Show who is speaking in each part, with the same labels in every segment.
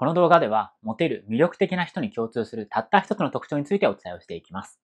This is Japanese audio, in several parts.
Speaker 1: この動画では、モテる魅力的な人に共通するたった一つの特徴についてお伝えをしていきます。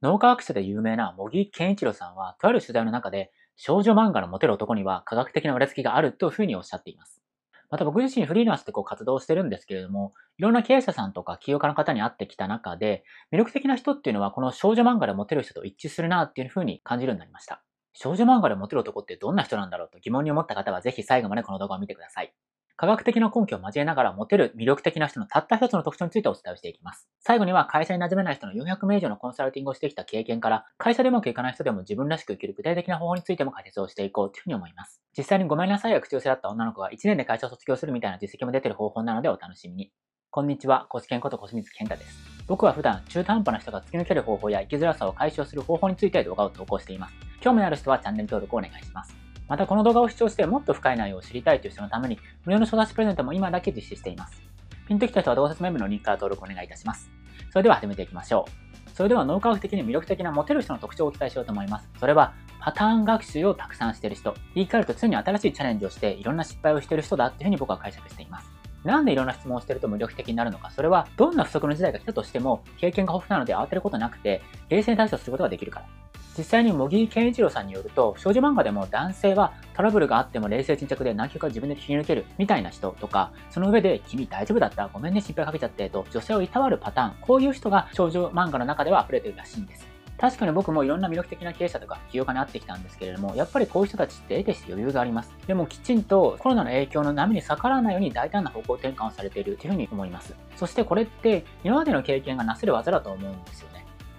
Speaker 1: 脳科学者で有名な茂木健一郎さんは、とある取材の中で、少女漫画のモテる男には科学的な裏付きがあるというふうにおっしゃっています。また僕自身フリーランスでこう活動してるんですけれども、いろんな経営者さんとか起業家の方に会ってきた中で、魅力的な人っていうのはこの少女漫画でモテる人と一致するなっていうふうに感じるようになりました。少女漫画でモテる男ってどんな人なんだろうと疑問に思った方はぜひ最後までこの動画を見てください。科学的な根拠を交えながらモテる魅力的な人のたった一つの特徴についてお伝えしていきます。最後には会社に馴染めない人の400名以上のコンサルティングをしてきた経験から、会社でうまくいかない人でも自分らしく生きる具体的な方法についても解説をしていこうというふうに思います。実際にごめんなさいが口癖だった女の子が1年で会社を卒業するみたいな実績も出てる方法なのでお楽しみに。こんにちは、コスケンことコスミツケンタです。僕は普段中途半端な人が突き抜ける方法や生きづらさを解消する方法について動画を投稿しています。興味のある人はチャンネル登録をお願いします。またこの動画を視聴してもっと深い内容を知りたいという人のために無料の書出しプレゼントも今だけ実施しています。ピンときた人は同説メモのリンクから登録お願いいたします。それでは始めていきましょう。それでは脳科学的に魅力的なモテる人の特徴をお伝えしようと思います。それはパターン学習をたくさんしている人。言い換えると常に新しいチャレンジをしていろんな失敗をしている人だっていうふうに僕は解釈しています。なんでいろんな質問をしてると魅力的になるのか、それはどんな不足の時代が来たとしても経験が豊富なので慌てることなくて冷静に対処することができるから。実際に茂木健一郎さんによると、少女漫画でも男性はトラブルがあっても冷静沈着で南極か自分で切り抜けるみたいな人とか、その上で君大丈夫だったごめんね心配かけちゃってと女性をいたわるパターン、こういう人が少女漫画の中では溢れてるらしいんです。確かに僕もいろんな魅力的な経営者とか起業家に会ってきたんですけれども、やっぱりこういう人たちって得てして余裕があります。でもきちんとコロナの影響の波に逆らわないように大胆な方向転換をされているというふうに思います。そしてこれって今までの経験がなせる技だと思うんですよ。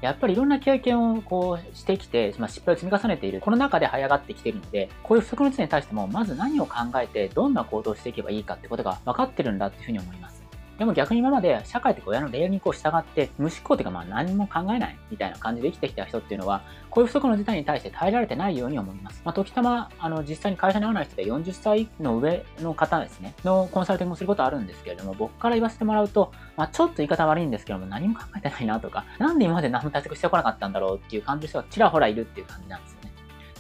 Speaker 1: やっぱりいろんな経験をこうしてきて、まあ、失敗を積み重ねている。この中で這い上がってきているので、こういう不足の事に対しても、まず何を考えて、どんな行動をしていけばいいかってことが分かってるんだっていうふうに思います。でも逆に今まで社会とか親の礼儀にこう従って無思考というかまあ何も考えないみたいな感じで生きてきた人っていうのはこういう不足の事態に対して耐えられてないように思います。まあ、時たまあの実際に会社に合わない人で40歳の上の方ですねのコンサルティングをすることあるんですけれども僕から言わせてもらうと、まあ、ちょっと言い方悪いんですけども何も考えてないなとかなんで今まで何も対策してこなかったんだろうっていう感じの人がちらほらいるっていう感じなんですよね。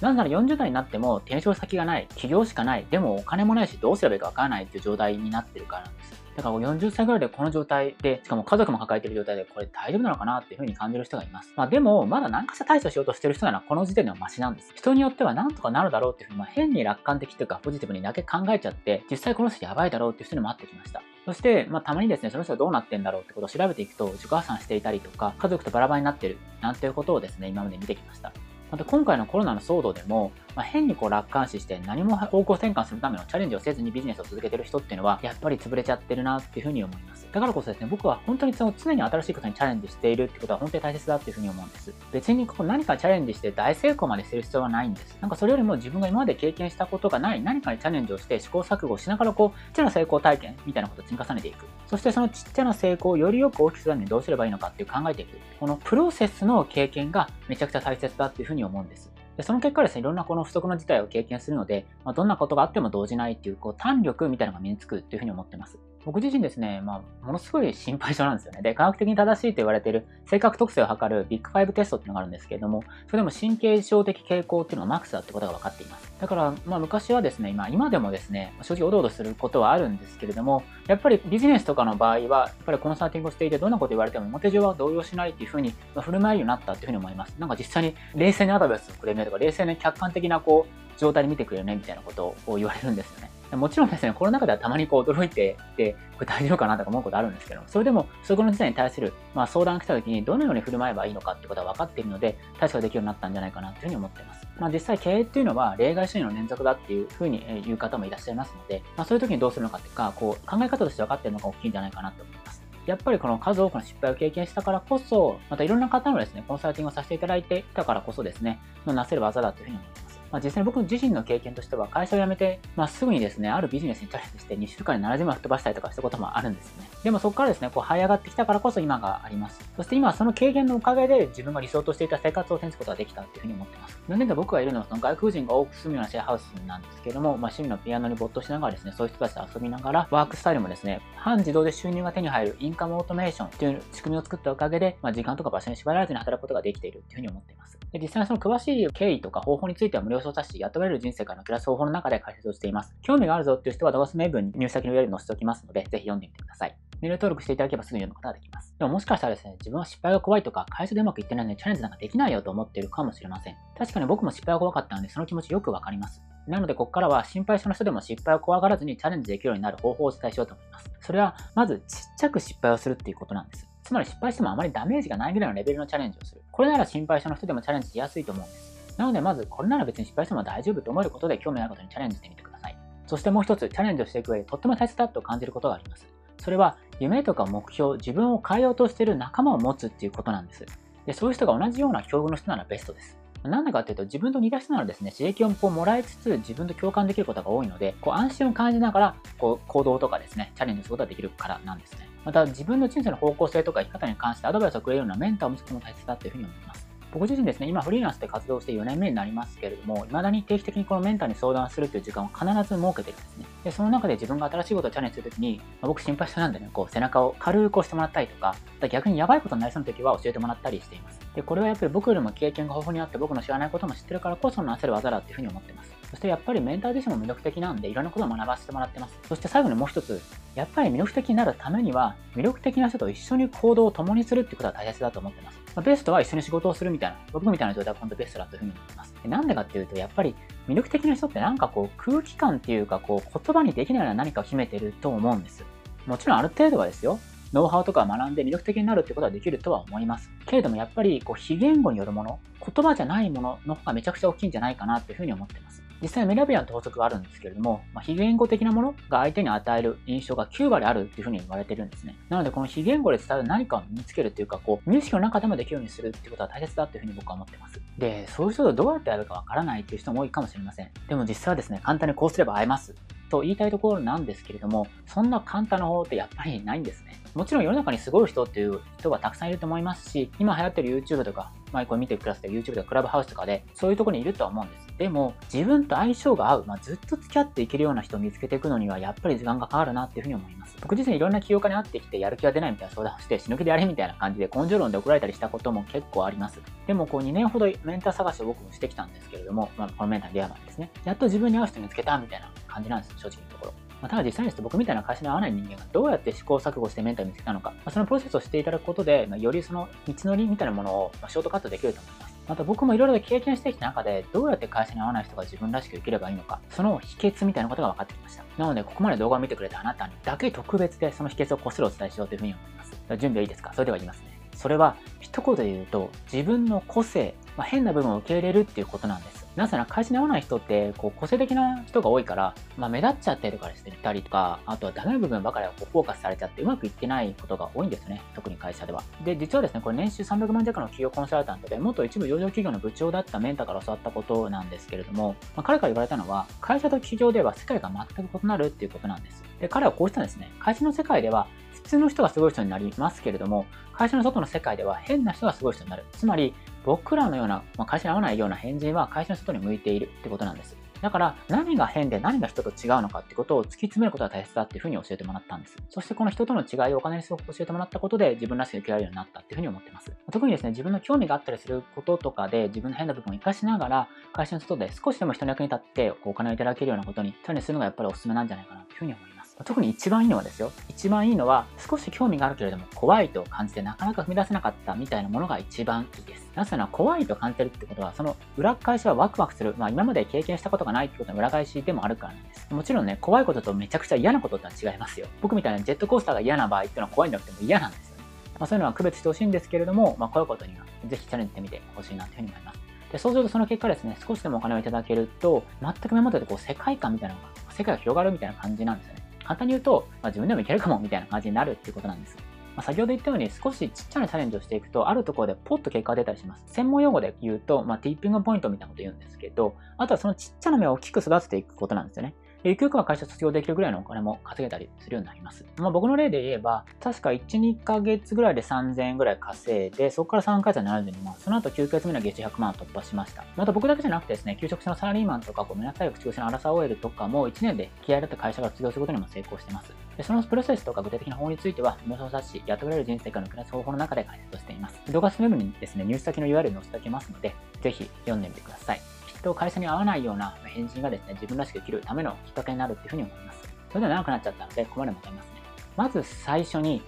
Speaker 1: なぜなら40代になっても転職先がない、起業しかない、でもお金もないしどうすればいいかわからないっていう状態になってるからなんですよ。だから40歳ぐらいでこの状態で、しかも家族も抱えている状態で、これ大丈夫なのかなっていうふうに感じる人がいます。まあでも、まだ何かしら対処しようとしてる人ならこの時点ではマシなんです。人によっては何とかなるだろうっていうふうに、まあ、変に楽観的というかポジティブにだけ考えちゃって、実際この人やばいだろうっていう人にも会ってきました。そして、まあ、たまにですね、その人がどうなってんだろうってことを調べていくと、自己破産していたりとか、家族とバラバラになってる、なんていうことをですね、今まで見てきました。また今回のコロナの騒動でも、まあ、変にこう楽観視して何も方向転換するためのチャレンジをせずにビジネスを続けてる人っていうのは、やっぱり潰れちゃってるなっていうふうに思います。だからこそですね、僕は本当にその常に新しいことにチャレンジしているってことは本当に大切だっていうふうに思うんです。別にこう何かチャレンジして大成功までする必要はないんです。なんかそれよりも自分が今まで経験したことがない何かにチャレンジをして試行錯誤しながらこう、ちっちゃな成功体験みたいなことを積み重ねていく。そしてそのちっちゃな成功をよりよく大きくするためにどうすればいいのかっていう考えていく。このプロセスの経験がめちゃくちゃ大切だっていうふうに思うんです。でその結果ですね、いろんなこの不測の事態を経験するので、まあ、どんなことがあっても動じないっていう、こう、胆力みたいなのが身につくっていうふうに思ってます。僕自身ですね、まあ、ものすごい心配性なんですよね。で、科学的に正しいと言われている性格特性を測るビッグ5テストっていうのがあるんですけれども、それでも神経症的傾向っていうのがマックスだってことが分かっています。だから、まあ昔はですね、今、今でもですね、正直おどおどすることはあるんですけれども、やっぱりビジネスとかの場合は、やっぱりコンサルティングをしていて、どんなこと言われても表上は動揺しないっていうふうに、まあ、振る舞えるようになったっていうふうに思います。なんか実際に冷静にアドバイスをくれるねとか、冷静に客観的なこう、状態で見てくれるねみたいなことを言われるんですよね。もちろんですね、コロナ禍ではたまにこう驚いてて、これ大丈夫かなとか思うことあるんですけど、それでも、そこの事態に対する、まあ、相談が来た時にどのように振る舞えばいいのかってことは分かっているので、対処ができるようになったんじゃないかなというふうに思っています。まあ、実際経営っていうのは例外主義の連続だっていうふうに言う方もいらっしゃいますので、まあ、そういう時にどうするのかっていうか、こう考え方として分かっているのが大きいんじゃないかなと思います。やっぱりこの数多くの失敗を経験したからこそ、またいろんな方のですね、コンサルティングをさせていただいてきたからこそですね、なせる技だというふうに思います。まあ、実際に僕自身の経験としては会社を辞めて、まあ、すぐにですね、あるビジネスにチャレンジして2週間に70万吹っ飛ばしたりとかしたこともあるんですよね。でもそこからですね、こう這い上がってきたからこそ今があります。そして今はその経験のおかげで自分が理想としていた生活を手にすことができたっていうふうに思ってます。なんで僕がいるのはその外国人が多く住むようなシェアハウスなんですけども、まあ、趣味のピアノに没頭しながらですね、そういう人たちと遊びながら、ワークスタイルもですね、半自動で収入が手に入るインカムオートメーションっていう仕組みを作ったおかげで、まあ、時間とか場所に縛られずに働くことができているっていうふうに思っています。で実際にその詳しい経緯とか方法については無料想冊子、雇われる人生からの暮らす方法の中で解説をしています。興味があるぞっていう人は動画説明文に入先の URL 載せておきますので、ぜひ読んでみてください。メール登録していただけばすぐ読むことができます。でももしかしたらですね、自分は失敗が怖いとか、会社でうまくいってないのでチャレンジなんかできないよと思っているかもしれません。確かに僕も失敗が怖かったので、その気持ちよくわかります。なので、ここからは心配性の人でも失敗を怖がらずにチャレンジできるようになる方法をお伝えしようと思います。それは、まずちっちゃく失敗をするっていうことなんです。つまり失敗してもあまりダメージがないぐらいのレベルのチャレンジをする。これなら心配性の人でもチャレンジしやすいと思うんです。なので、まずこれなら別に失敗しても大丈夫と思えることで興味あることにチャレンジしてみてください。そしてもう一つ、チャレンジをしていく上でとっても大切だと感じることがあります。それは、夢とか目標、自分を変えようとしている仲間を持つっていうことなんです。でそういう人が同じような境遇の人ならベストです。なんでかっていうと、自分と似た人ならですね、刺激をこうもらいつつ、自分と共感できることが多いので、こう安心を感じながら、こう行動とかですね、チャレンジすることができるからなんですね。また、自分の人生の方向性とか生き方に関してアドバイスをくれるようなメンターを持つことも大切だというふうに思います。僕自身ですね、今フリーランスで活動して4年目になりますけれども、未だに定期的にこのメンターに相談するという時間を必ず設けてるんですね。で、その中で自分が新しいことをチャレンジするときに、まあ、僕心配性なんでね、こう背中を軽く押してもらったりとか、逆にやばいことになりそうな時は教えてもらったりしています。で、これはやっぱり僕よりも経験が豊富にあって僕の知らないことも知ってるからこその焦る技だっていうふうに思ってます。そしてやっぱりメンター自身も魅力的なんで、いろんなことを学ばせてもらってます。そして最後にもう一つ、やっぱり魅力的になるためには、魅力的な人と一緒に行動を共にするってことは大切だと思ってます。まあ、ベストは一緒に仕事をするみたいな、僕みたいな状態は本当ベストだというふうに思います。でなんでかっていうと、やっぱり魅力的な人ってなんかこう空気感っていうかこう言葉にできないような何かを秘めてると思うんです。もちろんある程度はですよ、ノウハウとか学んで魅力的になるってことはできるとは思います。けれどもやっぱりこう非言語によるもの、言葉じゃないものの方がめちゃくちゃ大きいんじゃないかなっていうふうに思ってます。実際メラビアンと法則があるんですけれども、まあ、非言語的なものが相手に与える印象が9割あるっていうふうに言われてるんですね。なのでこの非言語で伝える何かを身につけるっていうか、こう、無意識の中でもできるようにするっていうことは大切だっていうふうに僕は思ってます。で、そういう人とどうやってやるかわからないっていう人も多いかもしれません。でも実際はですね、簡単にこうすれば会えます。と言いたいところなんですけれども、そんな簡単な方法ってやっぱりないんですね。もちろん世の中にすごい人っていう人がたくさんいると思いますし、今流行ってる YouTube とか、まあ、これ見てくださって YouTube とかクラブハウスとかで、そういうところにいるとは思うんです。でも、自分と相性が合う、まあ、ずっと付き合っていけるような人を見つけていくのには、やっぱり時間がかかるなっていうふうに思います。僕自身いろんな起業家に会ってきて、やる気が出ないみたいな相談をして、死ぬ気でやれみたいな感じで根性論で怒られたりしたことも結構あります。でも、こう2年ほどメンター探しを僕もしてきたんですけれども、まあ、このメンターに出会う前ですね。やっと自分に合う人見つけたみたいな感じなんです、正直なところ。まあ、ただ実際にですと僕みたいな会社に合わない人間がどうやって試行錯誤してメンターを見つけたのか、まあ、そのプロセスをしていただくことで、まあ、よりその道のりみたいなものをショートカットできると思います。また僕もいろいろ経験してきた中で、どうやって会社に合わない人が自分らしく生きればいいのか、その秘訣みたいなことが分かってきました。なので、ここまで動画を見てくれたあなたにだけ特別でその秘訣をこっそりお伝えしようというふうに思います。準備はいいですか？それでは言いますね。それは、一言で言うと、自分の個性、まあ、変な部分を受け入れるっていうことなんです。なぜなら会社に合わない人ってこう個性的な人が多いから、まあ、目立っちゃってるからしてたりとか、あとはダメな部分ばかりをこうフォーカスされちゃってうまくいってないことが多いんですね。特に会社では。で、実はですね、これ年収300万弱の企業コンサルタントで、元一部上場企業の部長だったメンターから教わったことなんですけれども、まあ、彼から言われたのは、会社と企業では世界が全く異なるっていうことなんです。で、彼はこうしたんですね。会社の世界では普通の人がすごい人になりますけれども、会社の外の世界では変な人がすごい人になる。つまり、僕らのような、まあ、会社に合わないような変人は会社の外に向いているってことなんです。だから何が変で何が人と違うのかってことを突き詰めることが大切だっていうふうに教えてもらったんです。そしてこの人との違いをお金にすごく教えてもらったことで自分らしく生きられるようになったっていうふうに思ってます。特にですね、自分の興味があったりすることとかで自分の変な部分を活かしながら会社の外で少しでも人の役に立ってお金をいただけるようなことにチャレンジするのがやっぱりおすすめなんじゃないかなというふうに思います。特に一番いいのはですよ。一番いいのは、少し興味があるけれども怖いと感じてなかなか踏み出せなかったみたいなものが一番いいです。なぜなら怖いと感じてるってことは、その裏返しはワクワクする。まあ今まで経験したことがないってことの裏返しでもあるからなんです。もちろんね、怖いこととめちゃくちゃ嫌なことってのは違いますよ。僕みたいなジェットコースターが嫌な場合っていうのは怖いんじゃなくても嫌なんですよね。まあそういうのは区別してほしいんですけれども、まあこういうことにはぜひチャレンジしてみてほしいなというふうに思います。でそうするとその結果ですね、少しでもお金をいただけると、全く今までとこう世界観みたいなのが、世界が広がるみたいな感じなんですよね。簡単に言うと、まあ、自分でもいけるかもみたいな感じになるっていうことなんです。まあ、先ほど言ったように少しちっちゃなチャレンジをしていくと、あるところでポッと結果が出たりします。専門用語で言うと、まあ、ティッピングポイントみたいなこと言うんですけど、あとはそのちっちゃな目を大きく育てていくことなんですよね。ゆくゆくは会社卒業できるぐらいのお金も稼げたりするようになります。まあ、僕の例で言えば、確か1、2ヶ月ぐらいで3000円ぐらい稼いで、そこから3ヶ月で72万、その後9ヶ月目の月100万突破しました。また僕だけじゃなくてですね、求職者のサラリーマンとか、ごめんなさい、口癖のアラサー OL とかも1年で気合いだった会社から卒業することにも成功しています。でそのプロセスとか具体的な方法については、無償冊子、雇われる人生からの暮らす方法の中で解説しています。動画説明文にですね、ニュース先の URL 載せておきますので、ぜひ読んでみてください。人、会社に合わないような返信がですね、自分らしく生きるためのきっかけになるっていうふうに思います。それでは長くなっちゃったので、ここまで戻りますね。まず最初に、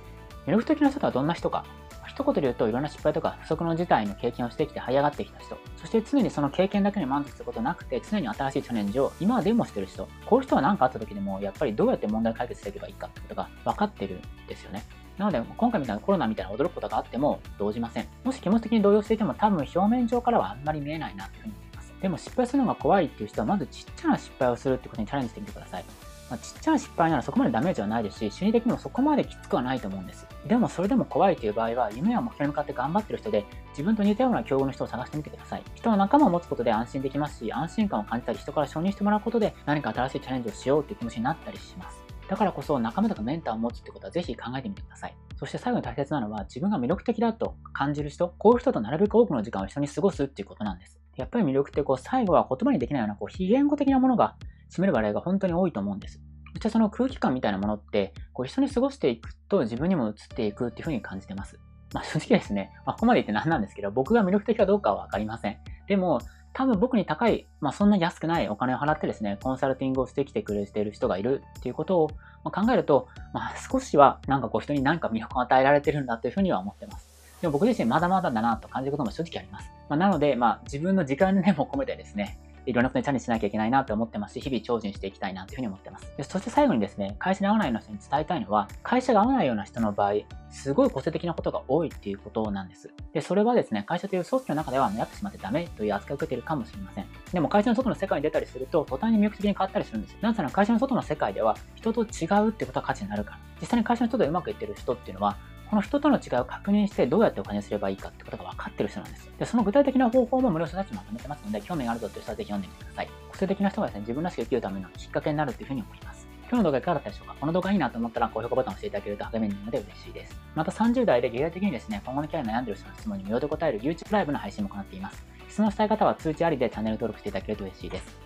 Speaker 1: 魅力的な人とはどんな人か。一言で言うと、いろんな失敗とか不測の事態の経験をしてきて這い上がってきた人。そして常にその経験だけに満足することなくて、常に新しいチャレンジを今でもしてる人。こういう人は何かあった時でも、やっぱりどうやって問題解決していけばいいかってことが分かってるんですよね。なので、今回みたいなコロナみたいな驚くことがあっても動じません。もし気持ち的に動揺していても多分表面上からはあんまり見えないなというふうに。でも失敗するのが怖いっていう人はまずちっちゃな失敗をするってことにチャレンジしてみてください。まあ、ちっちゃな失敗ならそこまでダメージはないですし、心理的にもそこまできつくはないと思うんです。でもそれでも怖いという場合は、夢や目標に向かって頑張ってる人で、自分と似たような境遇の人を探してみてください。人の仲間を持つことで安心できますし、安心感を感じたり、人から承認してもらうことで、何か新しいチャレンジをしようという気持ちになったりします。だからこそ仲間とかメンターを持つってことはぜひ考えてみてください。そして最後に大切なのは自分が魅力的だと感じる人、こういう人となるべく多くの時間を一緒に過ごすっていうことなんです。やっぱり魅力ってこう最後は言葉にできないようなこう非言語的なものが占める割合が本当に多いと思うんです。そしてその空気感みたいなものって、こう一緒に過ごしていくと自分にも移っていくっていうふうに感じてます。まあ正直ですね、まあ、ここまで言って何なんですけど、僕が魅力的かどうかはわかりません。でも、多分僕に高い、まあそんな安くないお金を払ってですね、コンサルティングをしてきてくれている人がいるっていうことを考えると、まあ少しはなんかこう人に何か魅力を与えられてるんだというふうには思ってます。でも僕自身まだまだだなと感じることも正直あります。まあ、なので、まあ自分の時間にも込めてですね、いろんなことにチャレンジしなきゃいけないなと思ってますし、日々精進していきたいなというふうに思ってます。でそして最後にですね、会社に合わないような人に伝えたいのは、会社が合わないような人の場合、すごい個性的なことが多いっていうことなんです。で、それはですね、会社という組織の中では目立ってしまってダメという扱いを受けているかもしれません。でも会社の外の世界に出たりすると、途端に魅力的に変わったりするんです。なぜなら会社の外の世界では、人と違うってことが価値になるから。実際に会社の人とうまくいってる人っていうのは、この人との違いを確認してどうやってお金にすればいいかってことが分かってる人なんです。で、その具体的な方法も無料書たちまとめてますので、興味があるぞという人はぜひ読んでみてください。個性的な人がですね、自分らしく生きるためのきっかけになるというふうに思います。今日の動画いかがだったでしょうかこの動画いいなと思ったら高評価ボタンを押していただけると励みになるので嬉しいです。また30代で具体的にですね、今後のキャリア悩んでいる人の質問に無料で答える YouTube ライブの配信も行っています。質問したい方は通知ありでチャンネル登録していただけると嬉しいです。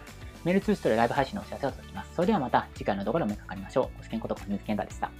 Speaker 1: メール通知とでライブ配信のお知らせを届きます。それではまた次回の動画でお目にかかりましょう。ご視聴ことこみずけんたでした。